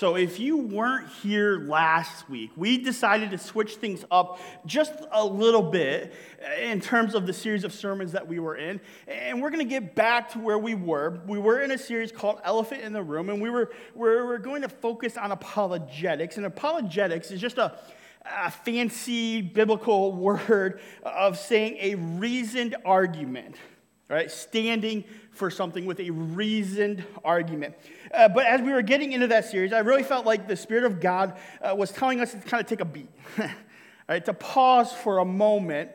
So, if you weren't here last week, we decided to switch things up just a little bit in terms of the series of sermons that we were in. And we're going to get back to where we were. We were in a series called Elephant in the Room, and we were, we were going to focus on apologetics. And apologetics is just a, a fancy biblical word of saying a reasoned argument, right? Standing for something with a reasoned argument. Uh, but as we were getting into that series, I really felt like the Spirit of God uh, was telling us to kind of take a beat, right? to pause for a moment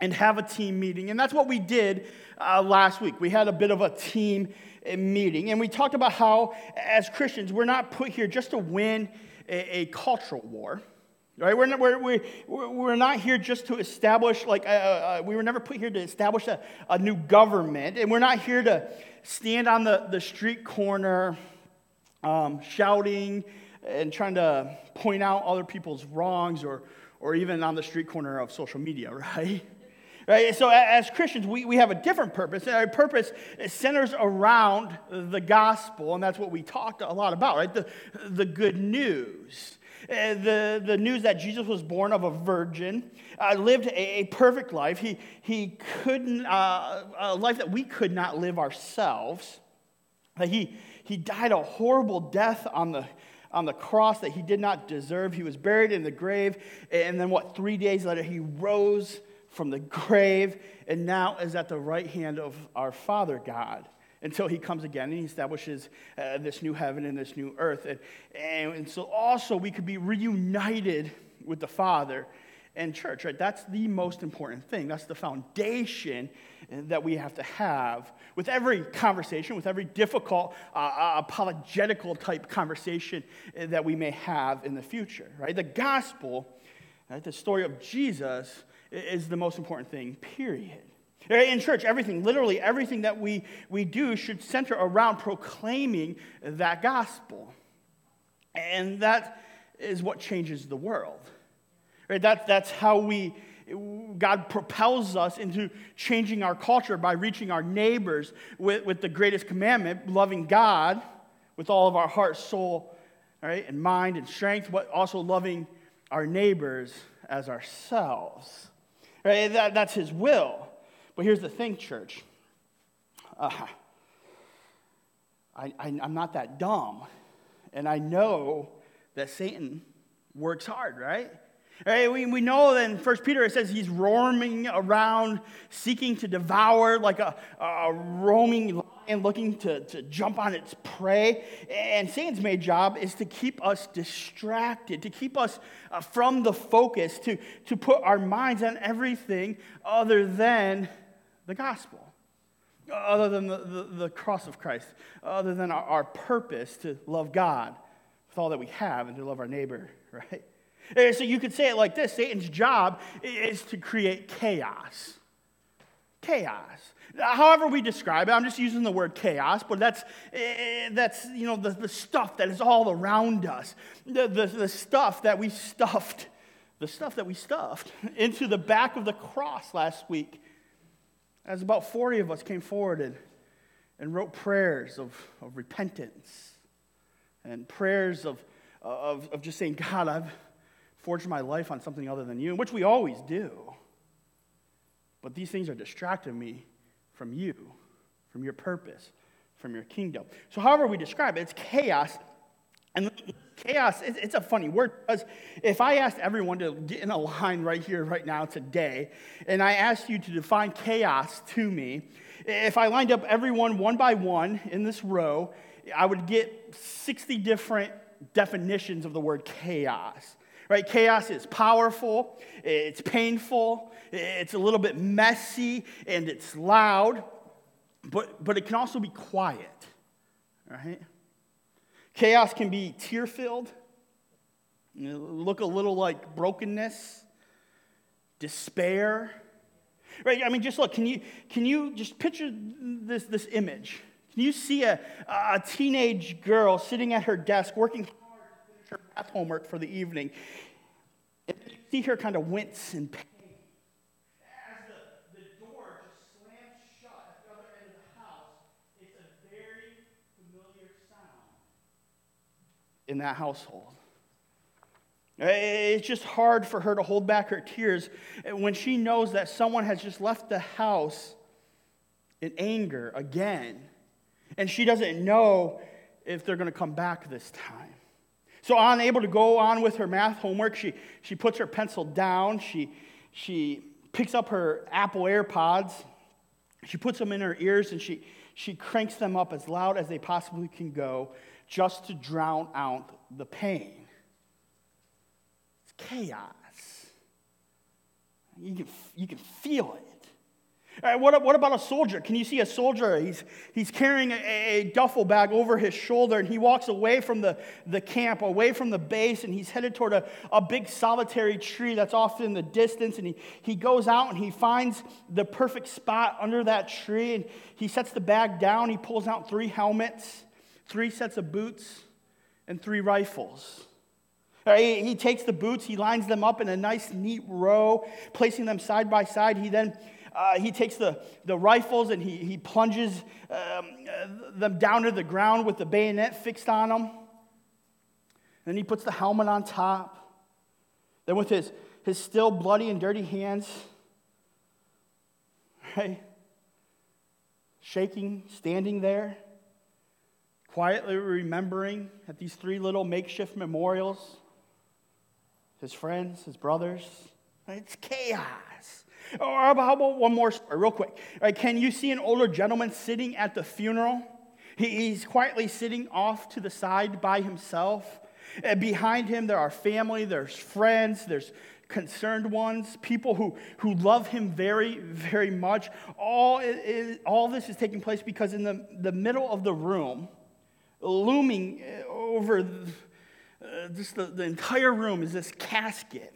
and have a team meeting. And that's what we did uh, last week. We had a bit of a team uh, meeting, and we talked about how, as Christians, we're not put here just to win a, a cultural war. Right? We're, not, we're, we're, not here just to establish, like, uh, uh, uh, we were never put here to establish a, a new government. And we're not here to stand on the, the street corner um, shouting and trying to point out other people's wrongs or, or even on the street corner of social media, right? Right? So, as Christians, we, we have a different purpose. And our purpose centers around the gospel, and that's what we talked a lot about, right? The, the good news. Uh, the, the news that Jesus was born of a virgin, uh, lived a, a, perfect life. He, he couldn't, uh, a life that we could not live ourselves. He, he died a horrible death on the, on the cross that he did not deserve. He was buried in the grave. And then, what, three days later, he rose from the grave and now is at the right hand of our Father God until he comes again and he establishes uh, this new heaven and this new earth. And, and, and, so also we could be reunited with the Father and church, right? That's the most important thing. That's the foundation that we have to have with every conversation, with every difficult, uh, uh apologetical type conversation that we may have in the future, right? The gospel, right, the story of Jesus, is the most important thing, period. In church, everything, literally everything that we, we do should center around proclaiming that gospel. And that is what changes the world. Right? That, that's how we, God propels us into changing our culture by reaching our neighbors with, with the greatest commandment, loving God with all of our heart, soul, right, and mind and strength, but also loving our neighbors as ourselves. Right? That, that's His will. But here's the thing, church. Uh, I, I, I'm not that dumb. And I know that Satan works hard, right? We, we know that in 1 Peter it says he's roaming around seeking to devour like a, a roaming lion looking to, to jump on its prey. And Satan's main job is to keep us distracted, to keep us uh, from the focus, to, to put our minds on everything other than the gospel, other than the, the, the cross of Christ, other than our, our, purpose to love God with all that we have and to love our neighbor, right? And so you could say it like this Satan's job is to create chaos. Chaos. However, we describe it, I'm just using the word chaos, but that's, that's you know, the, the stuff that is all around us, the, the, the stuff that we stuffed, the stuff that we stuffed into the back of the cross last week as about 40 of us came forward and, and wrote prayers of, of repentance and prayers of, of, of just saying, God, I've forged my life on something other than you, which we always do. But these things are distracting me from you, from your purpose, from your kingdom. So, however we describe it, it's chaos. And chaos, it's a funny word because if I asked everyone to get in a line right here, right now, today, and I asked you to define chaos to me, if I lined up everyone one by one in this row, I would get 60 different definitions of the word chaos. Right? Chaos is powerful, it's painful, it's a little bit messy, and it's loud, but, but it can also be quiet. Right? Chaos can be tear filled, look a little like brokenness, despair. Right? I mean, just look, can you, can you just picture this, this image? Can you see a, a teenage girl sitting at her desk working hard her math homework for the evening? And you see her kind of wince and pain in that household. It's just hard for her to hold back her tears when she knows that someone has just left the house in anger again, and she doesn't know if they're going to come back this time. So, unable to go on with her math homework, she, she puts her pencil down. She, she picks up her Apple AirPods. She puts them in her ears and she, she cranks them up as loud as they possibly can go just to drown out the pain. It's chaos. You can, you can feel it. Right, what, what, about a soldier? Can you see a soldier? He's, he's carrying a, a, duffel bag over his shoulder and he walks away from the, the camp, away from the base, and he's headed toward a, a big solitary tree that's off in the distance. And he, he goes out and he finds the perfect spot under that tree and he sets the bag down. He pulls out three helmets, three sets of boots, and three rifles. He takes the boots, he lines them up in a nice, neat row, placing them side by side. He then uh, he takes the, the rifles and he, he plunges um, them down to the ground with the bayonet fixed on them. Then he puts the helmet on top. Then, with his, his still bloody and dirty hands, right, shaking, standing there, quietly remembering at these three little makeshift memorials his friends, his brothers. It's chaos. Oh, or how about one more story, real quick? Right, can you see an older gentleman sitting at the funeral? He's quietly sitting off to the side by himself. And behind him, there are family, there's friends, there's concerned ones, people who, who love him very, very much. All, is, all this is taking place because in the, the middle of the room, looming over uh, just the, the entire room, is this casket.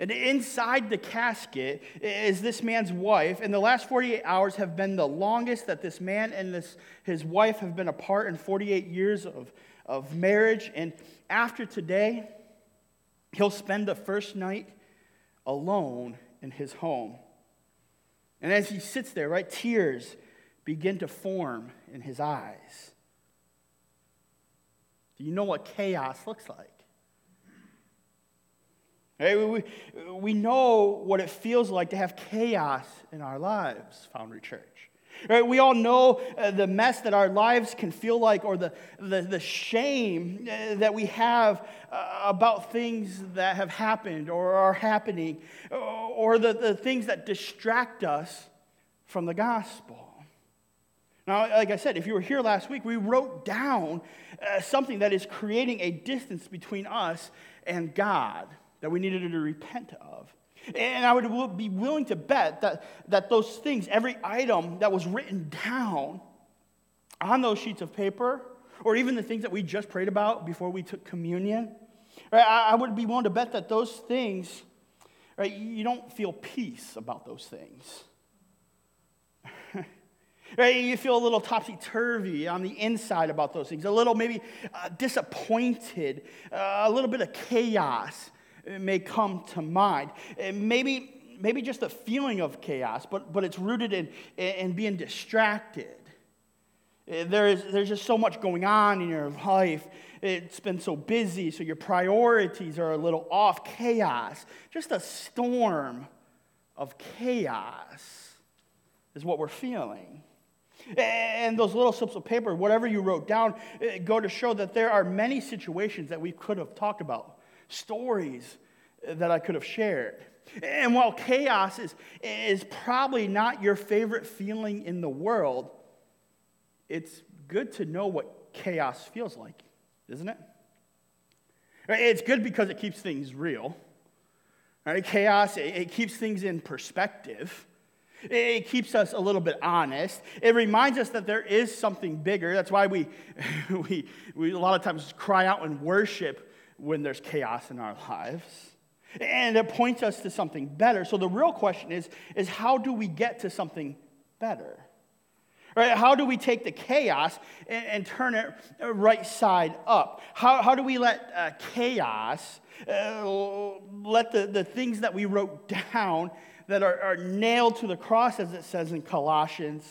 And inside the casket is this man's wife. And the last 48 hours have been the longest that this man and this, his wife have been apart in 48 years of, of marriage. And after today, he'll spend the first night alone in his home. And as he sits there, right, tears begin to form in his eyes. Do you know what chaos looks like? We, we know what it feels like to have chaos in our lives, Foundry Church. Right? We all know uh, the mess that our lives can feel like, or the, the, the shame uh, that we have uh, about things that have happened or are happening, or the, the things that distract us from the gospel. Now, like I said, if you were here last week, we wrote down uh, something that is creating a distance between us and God that we needed to repent of. And I would be willing to bet that, that those things, every item that was written down on those sheets of paper, or even the things that we just prayed about before we took communion, right, I, I would be willing to bet that those things, right, you don't feel peace about those things. Right, you feel a little topsy turvy on the inside about those things, a little maybe uh, disappointed, uh, a little bit of chaos may come to mind. Maybe, maybe just a feeling of chaos, but, but it's rooted in, in being distracted. There is, there's just so much going on in your life. It's been so busy, so your priorities are a little off. Chaos, just a storm of chaos is what we're feeling. And those little slips of paper, whatever you wrote down, eh, go to show that there are many situations that we could have talked about stories eh, that I could have shared. And while chaos is, is probably not your favorite feeling in the world, it's good to know what chaos feels like, isn't it? It's good because it keeps things real. Right? Chaos, it keeps things in perspective. It keeps us a little bit honest. It reminds us that there is something bigger. That's why we, we, we a lot of times cry out and worship when there's chaos in our lives. And it points us to something better. So the real question is, is how do we get to something better? Right? How do we take the chaos and, and turn it right side up? How, how do we let uh, chaos, uh, let the, the things that we wrote down that are, are, nailed to the cross, as it says in Colossians,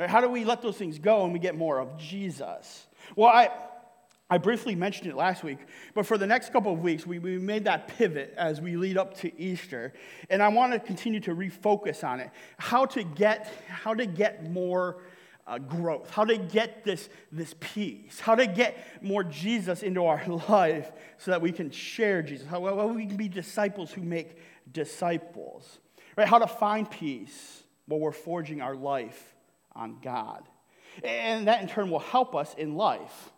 right? how do we let those things go and we get more of Jesus? Well, I, I briefly mentioned it last week, but for the next couple of weeks, we, we made that pivot as we lead up to Easter. And I want to continue to refocus on it how to get, how to get more uh, growth, how to get this, this peace, how to get more Jesus into our life so that we can share Jesus, how, how we can be disciples who make disciples, right? How to find peace while we're forging our life on God. And that in turn will help us in life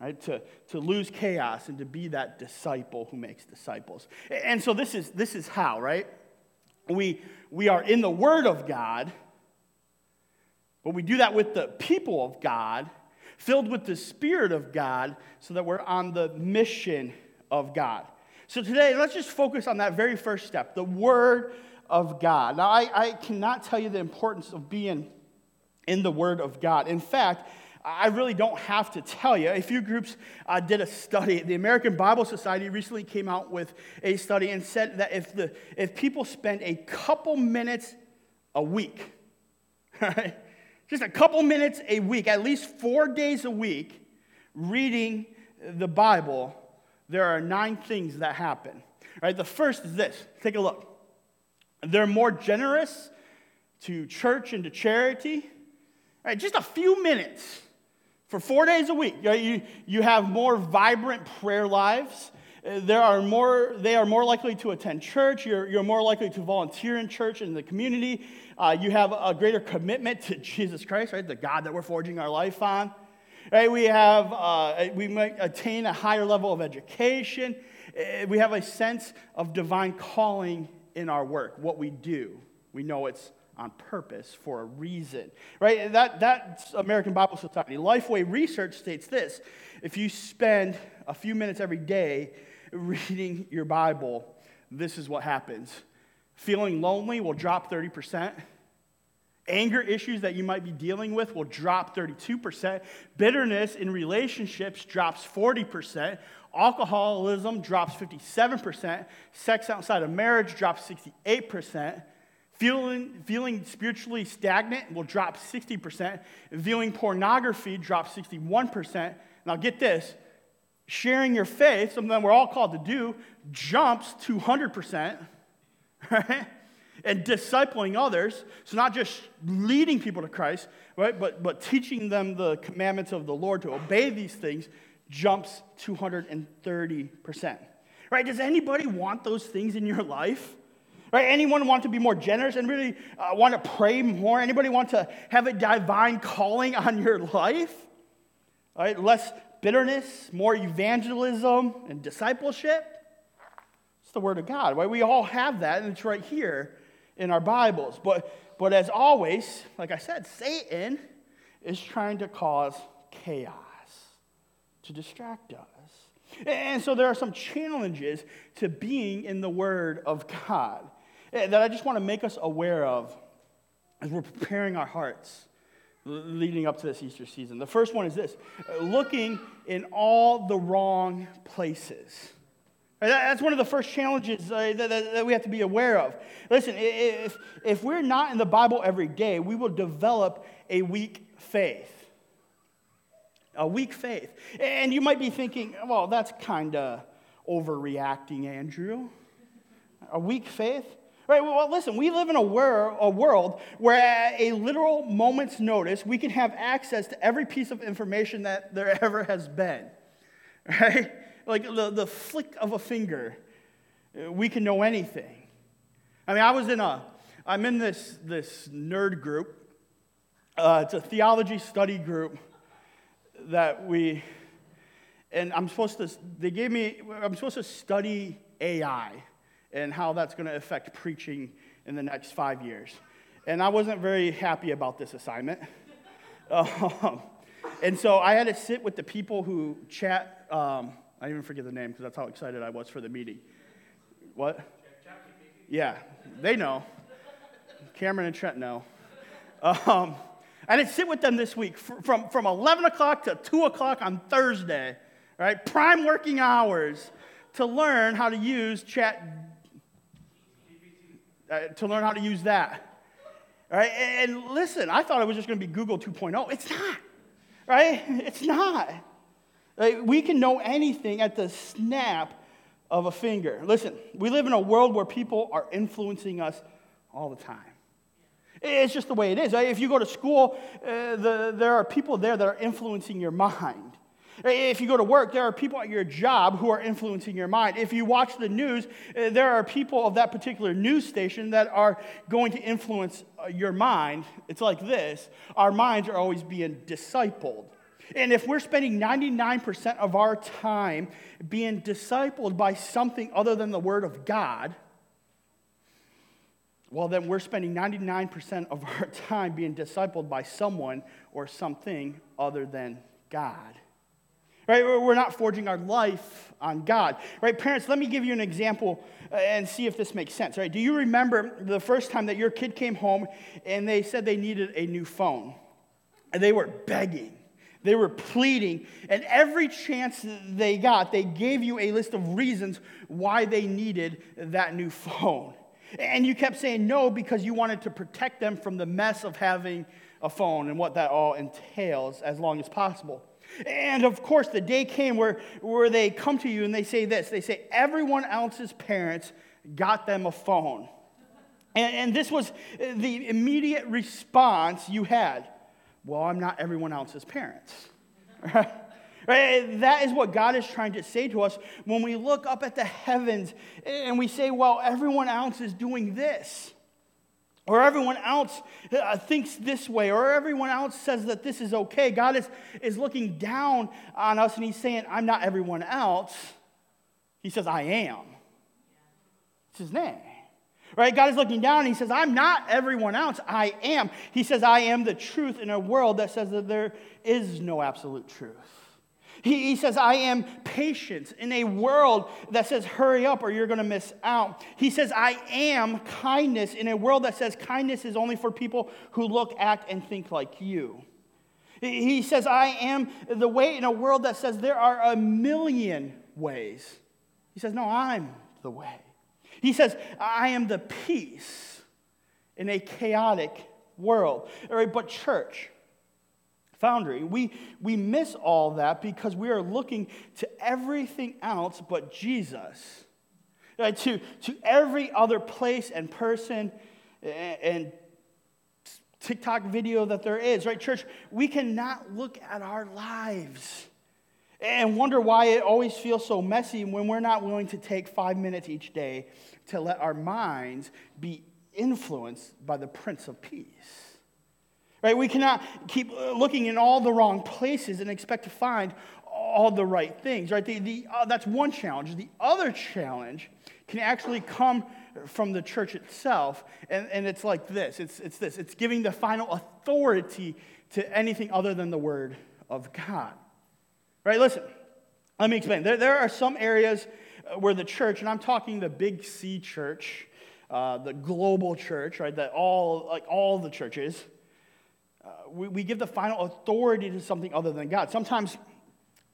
right? To, to lose chaos and to be that disciple who makes disciples. And so this is, this is how, right? We, we are in the Word of God, but we do that with the people of God, filled with the Spirit of God, so that we're on the mission of God. So today, let's just focus on that very first step the Word of God. Now, I, I cannot tell you the importance of being in the Word of God. In fact, I really don't have to tell you. A few groups uh, did a study. The American Bible Society recently came out with a study and said that if, the, if people spend a couple minutes a week, right, just a couple minutes a week, at least four days a week, reading the Bible, there are nine things that happen. Right, the first is this take a look. They're more generous to church and to charity. Right, just a few minutes for four days a week. You, you have more vibrant prayer lives. Uh, there are more, they are more likely to attend church. You're, you're more likely to volunteer in church and in the community. Uh, you have a greater commitment to Jesus Christ, right? The God that we're forging our life on. Right? We have, uh, we might attain a higher level of education. Uh, we have a sense of divine calling in our work, what we do. We know it's on purpose for a reason. Right? That, that's American Bible Society. Lifeway Research states this if you spend a few minutes every day reading your Bible, this is what happens. Feeling lonely will drop 30%. Anger issues that you might be dealing with will drop 32%. Bitterness in relationships drops 40%. Alcoholism drops 57%. Sex outside of marriage drops 68%. Feeling, feeling spiritually stagnant will drop 60%. Viewing pornography drops 61%. Now, get this sharing your faith, something we're all called to do, jumps 200%, right? And discipling others, so not just leading people to Christ, right, but, but teaching them the commandments of the Lord to obey these things, jumps 230%. Right? Does anybody want those things in your life? Right? Anyone want to be more generous and really uh, want to pray more? Anybody want to have a divine calling on your life? Right? Less bitterness, more evangelism and discipleship? It's the Word of God. Right? We all have that, and it's right here in our Bibles. But, but as always, like I said, Satan is trying to cause chaos to distract us. And so there are some challenges to being in the Word of God. Eh, that I just want to make us aware of as we're preparing our hearts leading up to this Easter season. The first one is this looking in all the wrong places. That's one of the first challenges uh, that we have to be aware of. Listen, if, if we're not in the Bible every day, we will develop a weak faith. A weak faith. And you might be thinking, well, that's kind of overreacting, Andrew. A weak faith? Right? Well, listen, we live in a, wor- a world where at a literal moment's notice, we can have access to every piece of information that there ever has been. Right? Like the, the flick of a finger, we can know anything. I mean, I was in a, I'm in this, this nerd group. Uh, it's a theology study group that we, and I'm supposed to, they gave me, I'm supposed to study AI and how that's going to affect preaching in the next five years. And I wasn't very happy about this assignment. um, and so I had to sit with the people who chat. Um, I even forget the name because that's how excited I was for the meeting. What? Yeah, they know. Cameron and Trent know. Um, I to sit with them this week from, from 11 o'clock to 2 o'clock on Thursday, right? Prime working hours to learn how to use chat uh, to learn how to use that. Right? And listen, I thought it was just going to be Google 2.0. It's not. Right? It's not. We can know anything at the snap of a finger. Listen, we live in a world where people are influencing us all the time. It's just the way it is. If you go to school, uh, the, there are people there that are influencing your mind. If you go to work, there are people at your job who are influencing your mind. If you watch the news, uh, there are people of that particular news station that are going to influence uh, your mind. It's like this our minds are always being discipled. And if we're spending 99% of our time being discipled by something other than the Word of God, well, then we're spending 99% of our time being discipled by someone or something other than God. Right? We're not forging our life on God. Right? Parents, let me give you an example uh, and see if this makes sense. Right? Do you remember the first time that your kid came home and they said they needed a new phone? And they were begging. They were pleading, and every chance they got, they gave you a list of reasons why they needed that new phone. And you kept saying no because you wanted to protect them from the mess of having a phone and what that all entails as long as possible. And of course, the day came where, where they come to you and they say this they say, everyone else's parents got them a phone. And, and this was the immediate response you had. Well, I'm not everyone else's parents. Right? That is what God is trying to say to us when we look up at the heavens and we say, well, everyone else is doing this. Or everyone else uh, thinks this way, or everyone else says that this is okay. God is, is looking down on us and He's saying, I'm not everyone else. He says, I am. It's His name. Right? God is looking down and He says, I'm not everyone else. I am. He says, I am the truth in a world that says that there is no absolute truth. He, he says, I am patience in a world that says, hurry up or you're going to miss out. He says, I am kindness in a world that says kindness is only for people who look, act, and think like you. He says, I am the way in a world that says there are a million ways. He says, No, I'm the way. He says, I am the peace in a chaotic world. All right, but church, Foundry. We, we miss all that because we are looking to everything else but Jesus. Right? To, to every other place and person and, and TikTok video that there is, right, church? We cannot look at our lives and wonder why it always feels so messy when we're not willing to take five minutes each day to let our minds be influenced by the Prince of Peace. Right? We cannot keep looking in all the wrong places and expect to find all the right things. Right? The, the, uh, that's one challenge. The other challenge can actually come from the church itself, and, and it's like this it's, it's this it's giving the final authority to anything other than the Word of God. Right? Listen, let me explain. There, there are some areas uh, where the church, and I'm talking the big C church, uh, the global church, right? That all, like all the churches, uh, we, we give the final authority to something other than God. Sometimes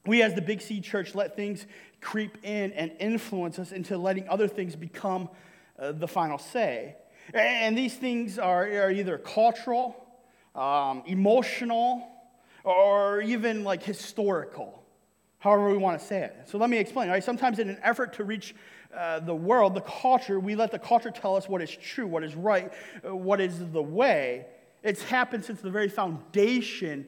we, as the Big C church, let things creep in and influence us into letting other things become uh, the final say. And these things are, are either cultural, um, emotional, or even like historical, however we want to say it. So let me explain. Right? Sometimes, in an effort to reach uh, the world, the culture, we let the culture tell us what is true, what is right, uh, what is the way. It's happened since the very foundation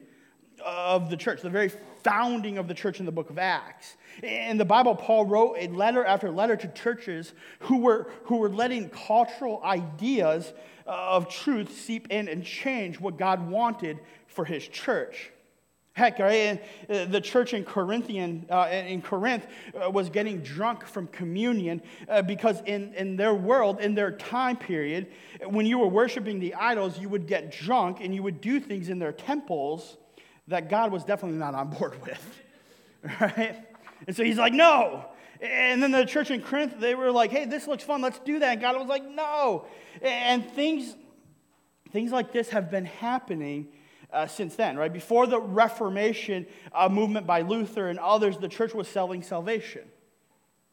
of the church, the very founding of the church in the book of Acts. In the Bible, Paul wrote a letter after letter to churches who were, who were letting cultural ideas of truth seep in and change what God wanted for his church. Heck, right? And uh, the church in Corinthian uh, in Corinth uh, was getting drunk from communion uh, because in, in their world, in their time period, when you were worshiping the idols, you would get drunk and you would do things in their temples that God was definitely not on board with. Right? And so he's like, no. And then the church in Corinth, they were like, hey, this looks fun, let's do that. And God was like, no. And things, things like this have been happening uh, since then, right? Before the Reformation uh, movement by Luther and others, the church was selling salvation.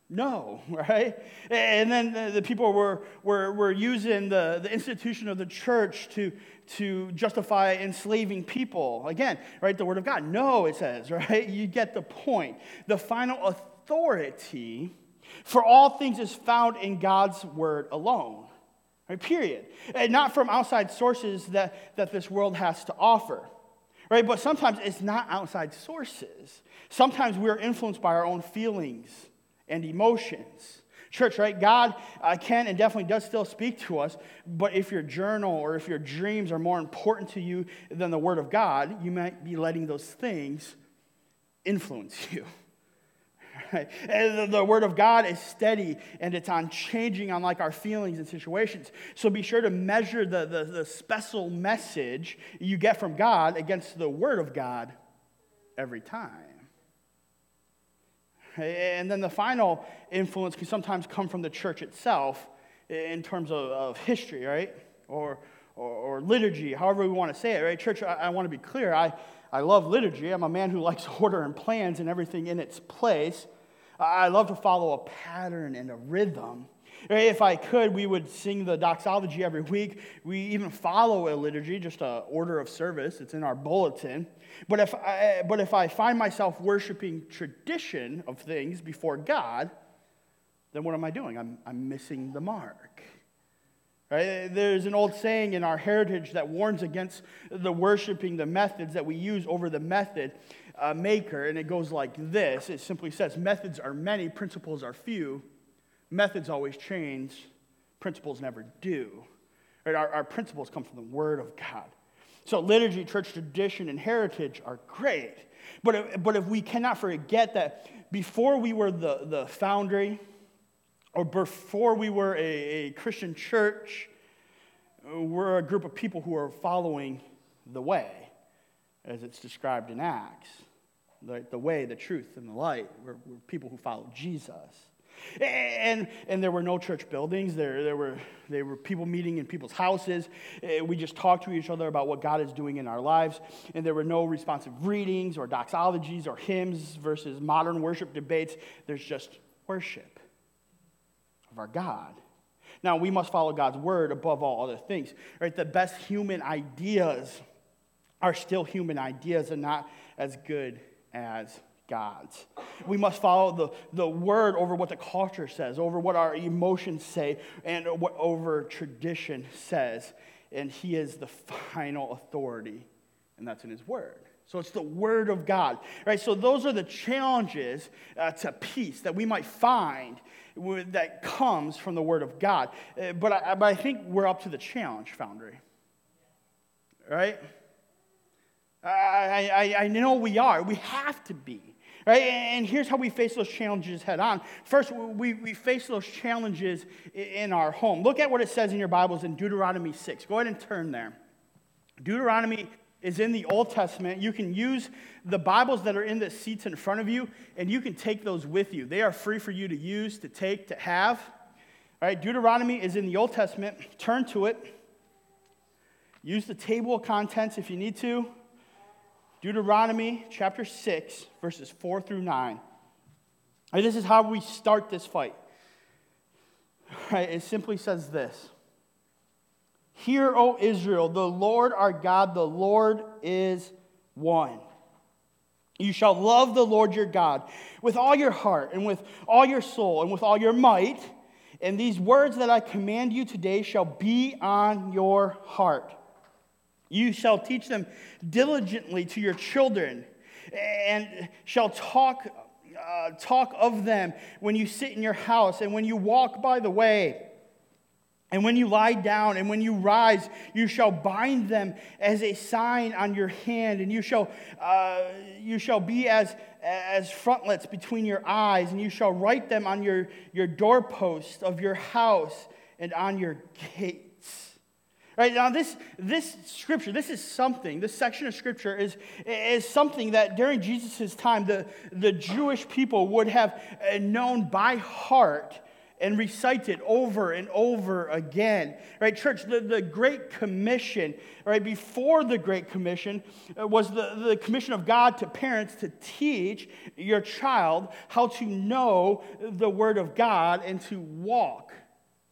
No, right? And then the, people were, were, were using the, the institution of the church to, to justify enslaving people. Again, right? The word of God. No, it says, right? You get the point. The final authority for all things is found in God's word alone. Right? Period. And not from outside sources that, that this world has to offer. Right? But sometimes it's not outside sources. Sometimes we're influenced by our own feelings and emotions. Church, right? God uh, can and definitely does still speak to us, but if your journal or if your dreams are more important to you than the Word of God, you might be letting those things influence you. Right? And the Word of God is steady and it's on changing on like our feelings and situations. So be sure to measure the, the, the special message you get from God against the Word of God every time. And then the final influence can sometimes come from the church itself in terms of, of history, right? Or, or, or, liturgy, however we want to say it, right? Church, I, I want to be clear. I, I love liturgy. I'm a man who likes order and plans and everything in its place. I love to follow a pattern and a rhythm. If I could, we would sing the doxology every week. We even follow a liturgy, just an order of service. It's in our bulletin. But if I, but if I find myself worshiping tradition of things before God, then what am I doing? I'm, I'm missing the mark. Right? There's an old saying in our heritage that warns against the worshiping the methods that we use over the method uh, maker, and it goes like this it simply says, Methods are many, principles are few. Methods always change, principles never do. Right? Our, our principles come from the Word of God. So, liturgy, church tradition, and heritage are great. But if, but if we cannot forget that before we were the, the foundry, or before we were a, a Christian church, we're a group of people who are following the way, as it's described in Acts. The, the way, the truth, and the light. We're, we're people who follow Jesus. And, and there were no church buildings. There, there, were, there were people meeting in people's houses. We just talked to each other about what God is doing in our lives. And there were no responsive readings or doxologies or hymns versus modern worship debates. There's just worship of our God. Now, we must follow God's word above all other things. Right? The best human ideas are still human ideas and not as good as God's. We must follow the, the word over what the culture says, over what our emotions say, and what over tradition says. And He is the final authority, and that's in His word. So it's the word of God, right? So those are the challenges uh, to peace that we might find that comes from the word of God. Uh, but, I, but I think we're up to the challenge, Foundry, right? I, I, I know we are. We have to be. Right? And here's how we face those challenges head on. First, we, we face those challenges in our home. Look at what it says in your Bibles in Deuteronomy 6. Go ahead and turn there. Deuteronomy is in the Old Testament. You can use the Bibles that are in the seats in front of you, and you can take those with you. They are free for you to use, to take, to have. All right, Deuteronomy is in the Old Testament. Turn to it. Use the table of contents if you need to. Deuteronomy chapter 6, verses 4 through 9. And this is how we start this fight. Right, it simply says this Hear, O Israel, the Lord our God, the Lord is one. You shall love the Lord your God with all your heart and with all your soul and with all your might. And these words that I command you today shall be on your heart. You shall teach them diligently to your children, and shall talk, uh, talk of them when you sit in your house, and when you walk by the way, and when you lie down, and when you rise, you shall bind them as a sign on your hand, and you shall, uh, you shall be as, as frontlets between your eyes, and you shall write them on your, your doorpost of your house and on your gate. Right now, this, this scripture, this is something, this section of scripture is, is something that during Jesus' time, the, the Jewish people would have uh, known by heart and recited over and over again. Right, church, the, the Great Commission, right, before the Great Commission uh, was the, the commission of God to parents to teach your child how to know the Word of God and to walk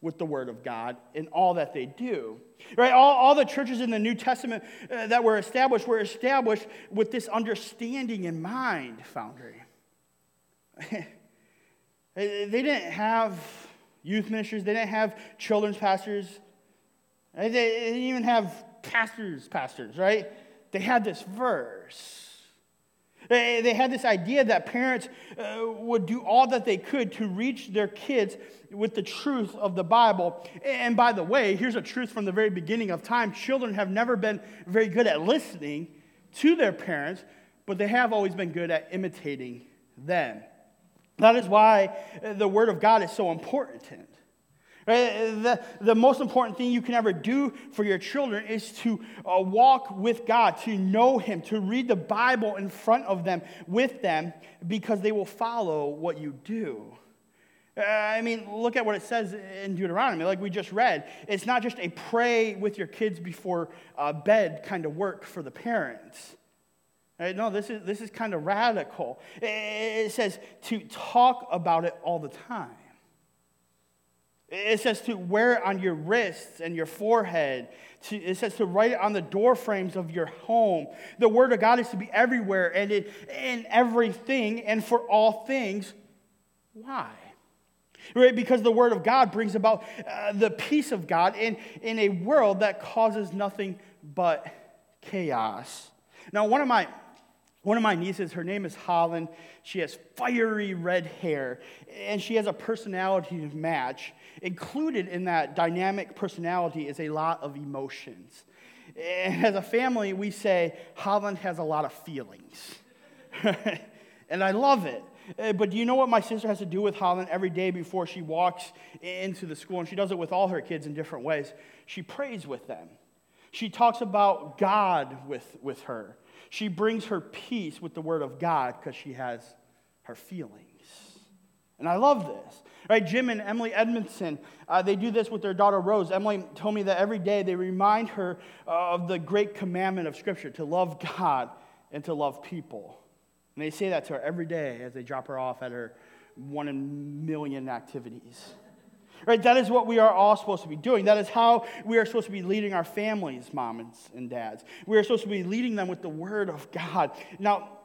with the Word of God in all that they do. Right? All, all the churches in the New Testament uh, that were established were established with this understanding in mind, Foundry. they didn't have youth ministers, they didn't have children's pastors, they didn't even have pastors, pastors, right? They had this verse. They, had this idea that parents uh, would do all that they could to reach their kids with the truth of the Bible. And by the way, here's a truth from the very beginning of time children have never been very good at listening to their parents, but they have always been good at imitating them. That is why the Word of God is so important. Right? The, the most important thing you can ever do for your children is to uh, walk with God, to know Him, to read the Bible in front of them, with them, because they will follow what you do. Uh, I mean, look at what it says in Deuteronomy, like we just read. It's not just a pray with your kids before uh, bed kind of work for the parents. Right? No, this is, this is kind of radical. It says to talk about it all the time. It says to wear it on your wrists and your forehead. It says to write it on the door frames of your home. The word of God is to be everywhere and in, in everything and for all things. Why? Right? Because the word of God brings about uh, the peace of God in, in a world that causes nothing but chaos. Now, one of my one of my nieces, her name is Holland. She has fiery red hair, and she has a personality to match. Included in that dynamic personality is a lot of emotions. And as a family, we say Holland has a lot of feelings. and I love it. Uh, but do you know what my sister has to do with Holland every day before she walks into the school? And she does it with all her kids in different ways. She prays with them. She talks about God with, with her. She brings her peace with the word of God because she has her feelings. And I love this. Right, Jim and Emily Edmondson, uh, they do this with their daughter Rose. Emily told me that every day they remind her uh, of the great commandment of Scripture to love God and to love people. And they say that to her every day as they drop her off at her one in a million activities. Right? That is what we are all supposed to be doing. That is how we are supposed to be leading our families, moms and dads. We are supposed to be leading them with the Word of God. Now,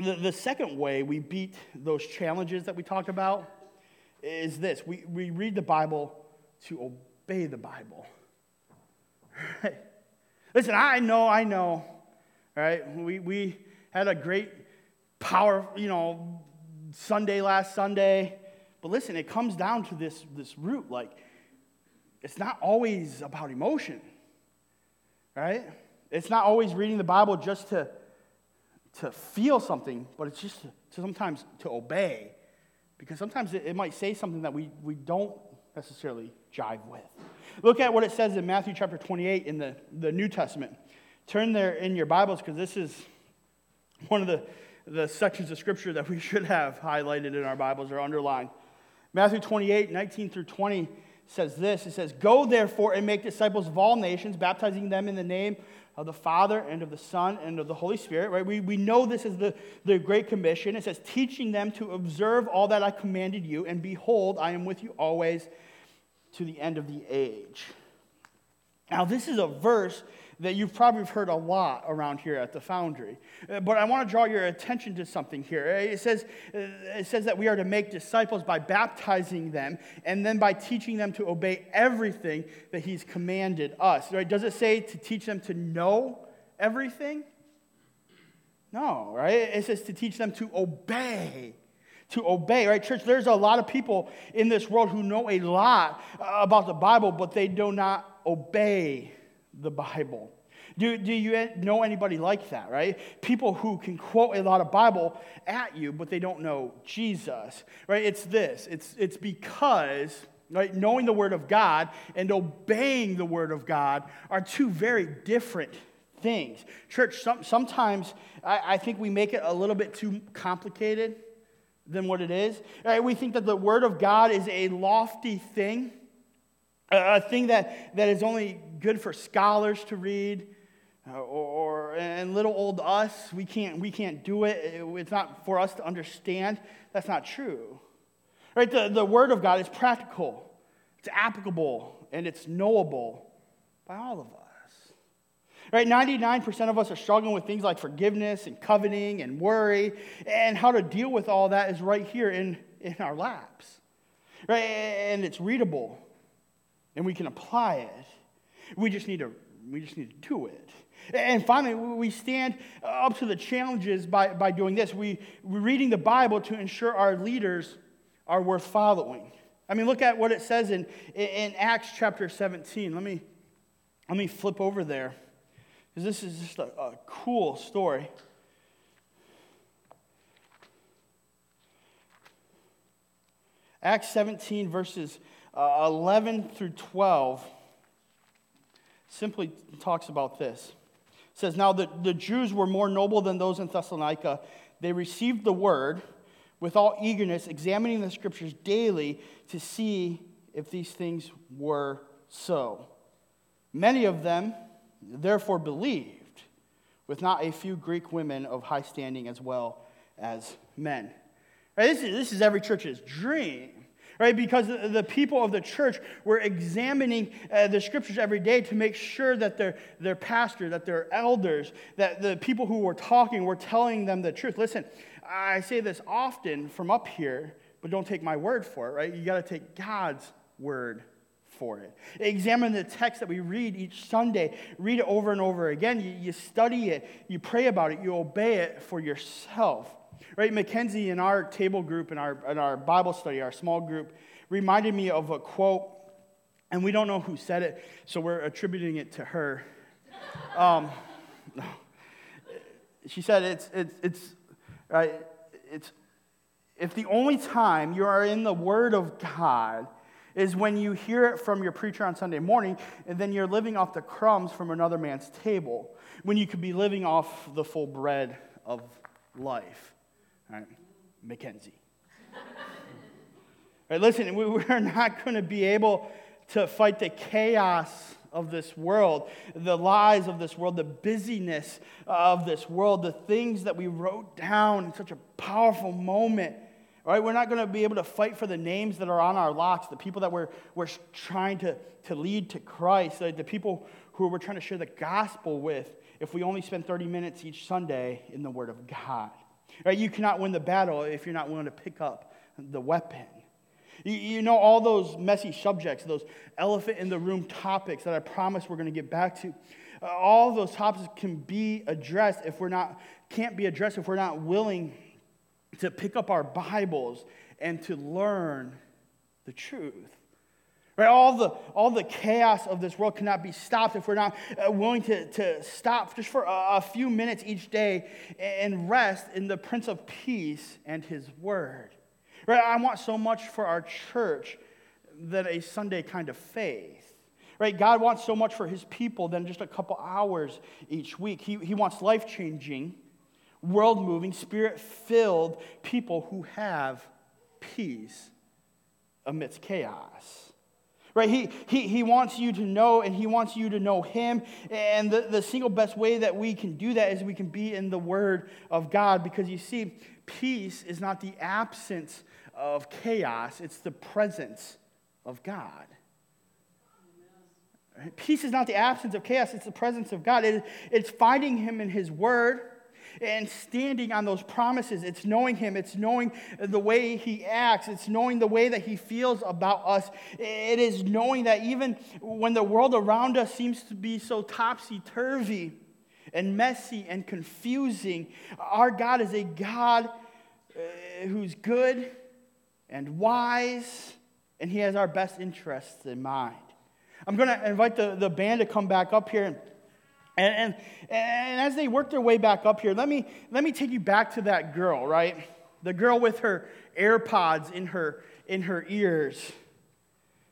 the, the second way we beat those challenges that we talked about is this we, we read the Bible to obey the Bible. Listen, I know, I know, right? We, we had a great power, you know, Sunday last Sunday. But listen, it comes down to this, this root. Like, it's not always about emotion, right? It's not always reading the Bible just to, to feel something, but it's just to, sometimes to obey. Because sometimes it, it might say something that we, we don't necessarily jive with. Look at what it says in Matthew chapter 28 in the, the New Testament. Turn there in your Bibles because this is one of the, the sections of Scripture that we should have highlighted in our Bibles or underlined. Matthew 28, 19 through 20 says this It says, Go therefore and make disciples of all nations, baptizing them in the name of the Father and of the Son and of the Holy Spirit. Right? We, we know this is the, the Great Commission. It says, Teaching them to observe all that I commanded you, and behold, I am with you always to the end of the age. Now, this is a verse that you've probably heard a lot around here at the Foundry. Uh, but I want to draw your attention to something here. Uh, it says, uh, it says that we are to make disciples by baptizing them and then by teaching them to obey everything that He's commanded us. Right? Does it say to teach them to know everything? No, right? It says to teach them to obey to obey, right? Church, there's a lot of people in this world who know a lot about the Bible, but they do not obey the Bible. Do, do you know anybody like that, right? People who can quote a lot of Bible at you, but they don't know Jesus, right? It's this it's, it's because, right, knowing the Word of God and obeying the Word of God are two very different things. Church, some, sometimes I, I think we make it a little bit too complicated than what it is. Right? We think that the Word of God is a lofty thing, a thing that, that is only good for scholars to read. Uh, or, and little old us, we can't, we can't do it. It's not for us to understand. That's not true. Right? The, the Word of God is practical, it's applicable, and it's knowable by all of us. Right? 99% of us are struggling with things like forgiveness and coveting and worry, and how to deal with all that is right here in, in our laps. Right? And it's readable, and we can apply it. We just need to, we just need to do it. And finally, we stand up to the challenges by, by doing this. We, we're reading the Bible to ensure our leaders are worth following. I mean, look at what it says in, in Acts chapter 17. Let me, let me flip over there because this is just a, a cool story. Acts 17, verses uh, 11 through 12, simply talks about this. It says, Now the, the Jews were more noble than those in Thessalonica. They received the word with all eagerness, examining the scriptures daily to see if these things were so. Many of them therefore believed, with not a few Greek women of high standing as well as men. Right, this, is, this is every church's dream. Right, because the people of the church were examining uh, the scriptures every day to make sure that their, their pastor, that their elders, that the people who were talking were telling them the truth. Listen, I say this often from up here, but don't take my word for it, right? You got to take God's word for it. Examine the text that we read each Sunday. Read it over and over again. You, you study it, you pray about it, you obey it for yourself. Right? Mackenzie in our table group, in our, in our Bible study, our small group, reminded me of a quote, and we don't know who said it, so we're attributing it to her. Um, she said, it's, it's, it's, right, it's, if the only time you are in the Word of God is when you hear it from your preacher on Sunday morning, and then you're living off the crumbs from another man's table, when you could be living off the full bread of life. All right, Mackenzie. All right, listen, we're not going to be able to fight the chaos of this world, the lies of this world, the busyness of this world, the things that we wrote down in such a powerful moment right, we're not going to be able to fight for the names that are on our locks, the people that we're, we're trying to, to lead to Christ, the, the people who we're trying to share the gospel with if we only spend 30 minutes each Sunday in the Word of God. Right, you cannot win the battle if you're not willing to pick up the weapon. You, you know, all those messy subjects, those elephant in the room topics that I promise we're going to get back to, uh, all those topics can be addressed if we're not, can't be addressed if we're not willing to pick up our Bibles and to learn the truth. Right? All, the, all the chaos of this world cannot be stopped if we're not uh, willing to, to stop just for a, a few minutes each day and rest in the Prince of Peace and His Word. Right? I want so much for our church than a Sunday kind of faith. Right? God wants so much for His people than just a couple hours each week. He, he wants life changing world moving, spirit filled people who have peace amidst chaos. Right? He, he, he wants you to know and he wants you to know him. And the, the single best way that we can do that is we can be in the word of God because you see, peace is not the absence of chaos, it's the presence of God. Peace is not the absence of chaos, it's the presence of God. It, it's finding him in his word and standing on those promises. It's knowing Him, it's knowing the way He acts, it's knowing the way that He feels about us. It is knowing that even when the world around us seems to be so topsy turvy and messy and confusing, our God is a God uh, who's good and wise, and He has our best interests in mind. I'm going to invite the, the band to come back up here. And, and, and as they work their way back up here, let me, let me take you back to that girl, right? The girl with her AirPods in her, in her ears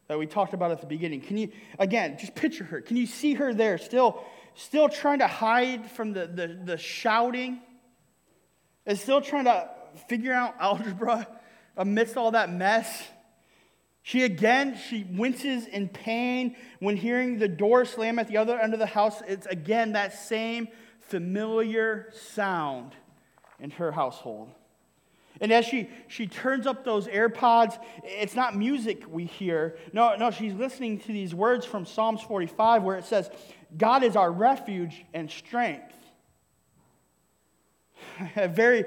that we talked about at the beginning. Can you, again, just picture her. Can you see her there still, still trying to hide from the, the, the shouting? And still trying to figure out algebra amidst all that mess. She again, she winces in pain when hearing the door slam at the other end of the house. It's again that same familiar sound in her household. And as she, she turns up those AirPods, it's not music we hear. No, no, she's listening to these words from Psalms 45 where it says, God is our refuge and strength. A very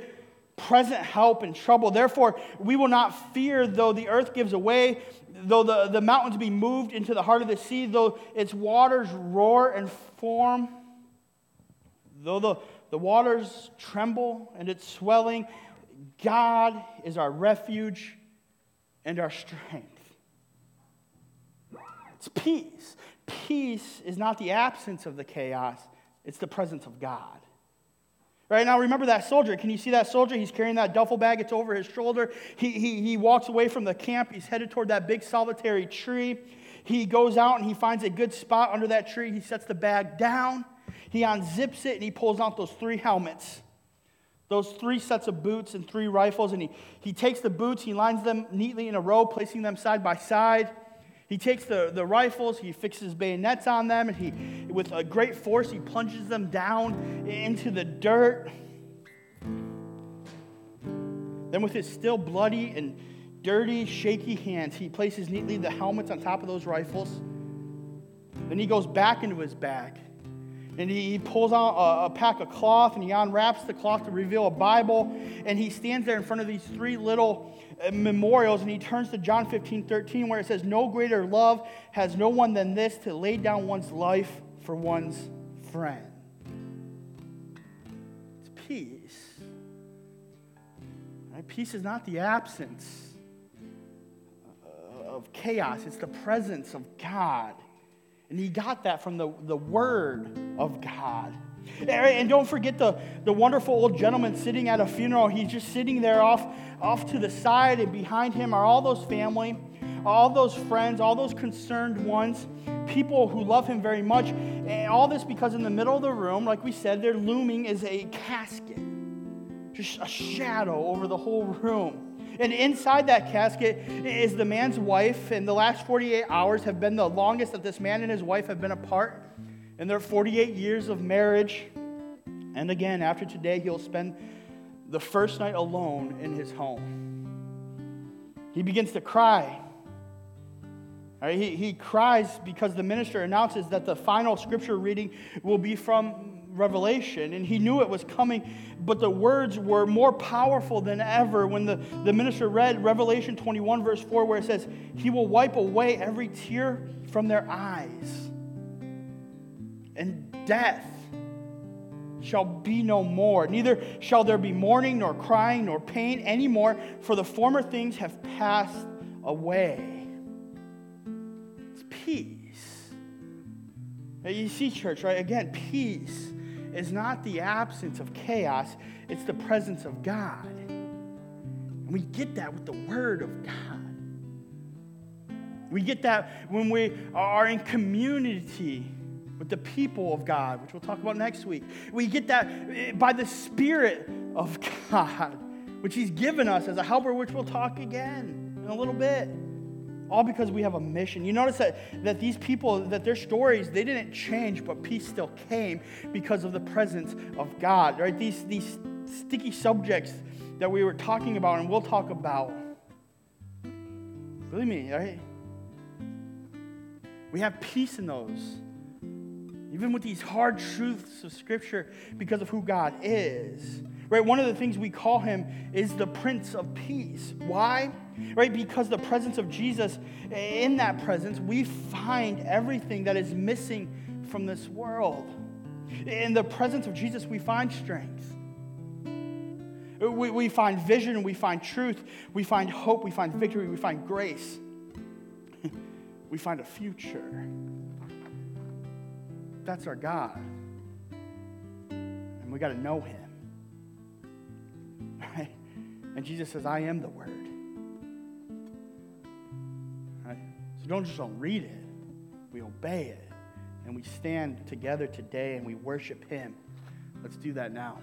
present help in trouble. Therefore, we will not fear though the earth gives away, though the, the mountains be moved into the heart of the sea, though its waters roar and form, though the, the waters tremble and its swelling. God is our refuge and our strength. It's peace. Peace is not the absence of the chaos, it's the presence of God. Right now, remember that soldier. Can you see that soldier? He's carrying that duffel bag, it's over his shoulder. He, he, he walks away from the camp. He's headed toward that big solitary tree. He goes out and he finds a good spot under that tree. He sets the bag down. He unzips it and he pulls out those three helmets, those three sets of boots and three rifles. And he, he takes the boots, he lines them neatly in a row, placing them side by side. He takes the, the rifles, he fixes bayonets on them, and he, with a great force, he plunges them down into the dirt. Then, with his still bloody and dirty, shaky hands, he places neatly the helmets on top of those rifles. Then he goes back into his bag and he pulls out a, a, pack of cloth and he unwraps the cloth to reveal a Bible. And he stands there in front of these three little uh, memorials and he turns to John 15 13, where it says, No greater love has no one than this to lay down one's life for one's friend. It's peace. Right? Peace is not the absence of chaos, it's the presence of God. And he got that from the, the Word of God. And don't forget the, the wonderful old gentleman sitting at a funeral. He's just sitting there off, off to the side, and behind him are all those family, all those friends, all those concerned ones, people who love him very much. And all this because in the middle of the room, like we said, there looming is a casket, just a shadow over the whole room. And inside that casket is the man's wife, and the last 48 hours have been the longest that this man and his wife have been apart in their 48 years of marriage. And again, after today, he'll spend the first night alone in his home. He begins to cry. He, he cries because the minister announces that the final scripture reading will be from Revelation, and he knew it was coming, but the words were more powerful than ever when the, the minister read Revelation 21, verse 4, where it says, He will wipe away every tear from their eyes, and death shall be no more. Neither shall there be mourning, nor crying, nor pain anymore, for the former things have passed away. It's peace. You see, church, right? Again, peace is not the absence of chaos, it's the presence of God. And we get that with the Word of God. We get that when we are in community with the people of God, which we'll talk about next week. We get that eh, by the Spirit of God, which He's given us as a helper, which we'll talk again in a little bit all because we have a mission. You notice that, that these people, that their stories, they didn't change, but peace still came because of the presence of God, right? These, these sticky subjects that we were talking about and we'll talk about. Believe me, right? We have peace in those. Even with these hard truths of Scripture because of who God is. Right? One of the things we call him is the Prince of Peace. Why? Right? Because the presence of Jesus, in that presence, we find everything that is missing from this world. In the presence of Jesus, we find strength. We, we find vision, we find truth, we find hope, we find victory, we find grace. we find a future. That's our God. And we got to know him. Right? And Jesus says, I am the Word. Don't just don't read it, we obey it. And we stand together today and we worship Him. Let's do that now.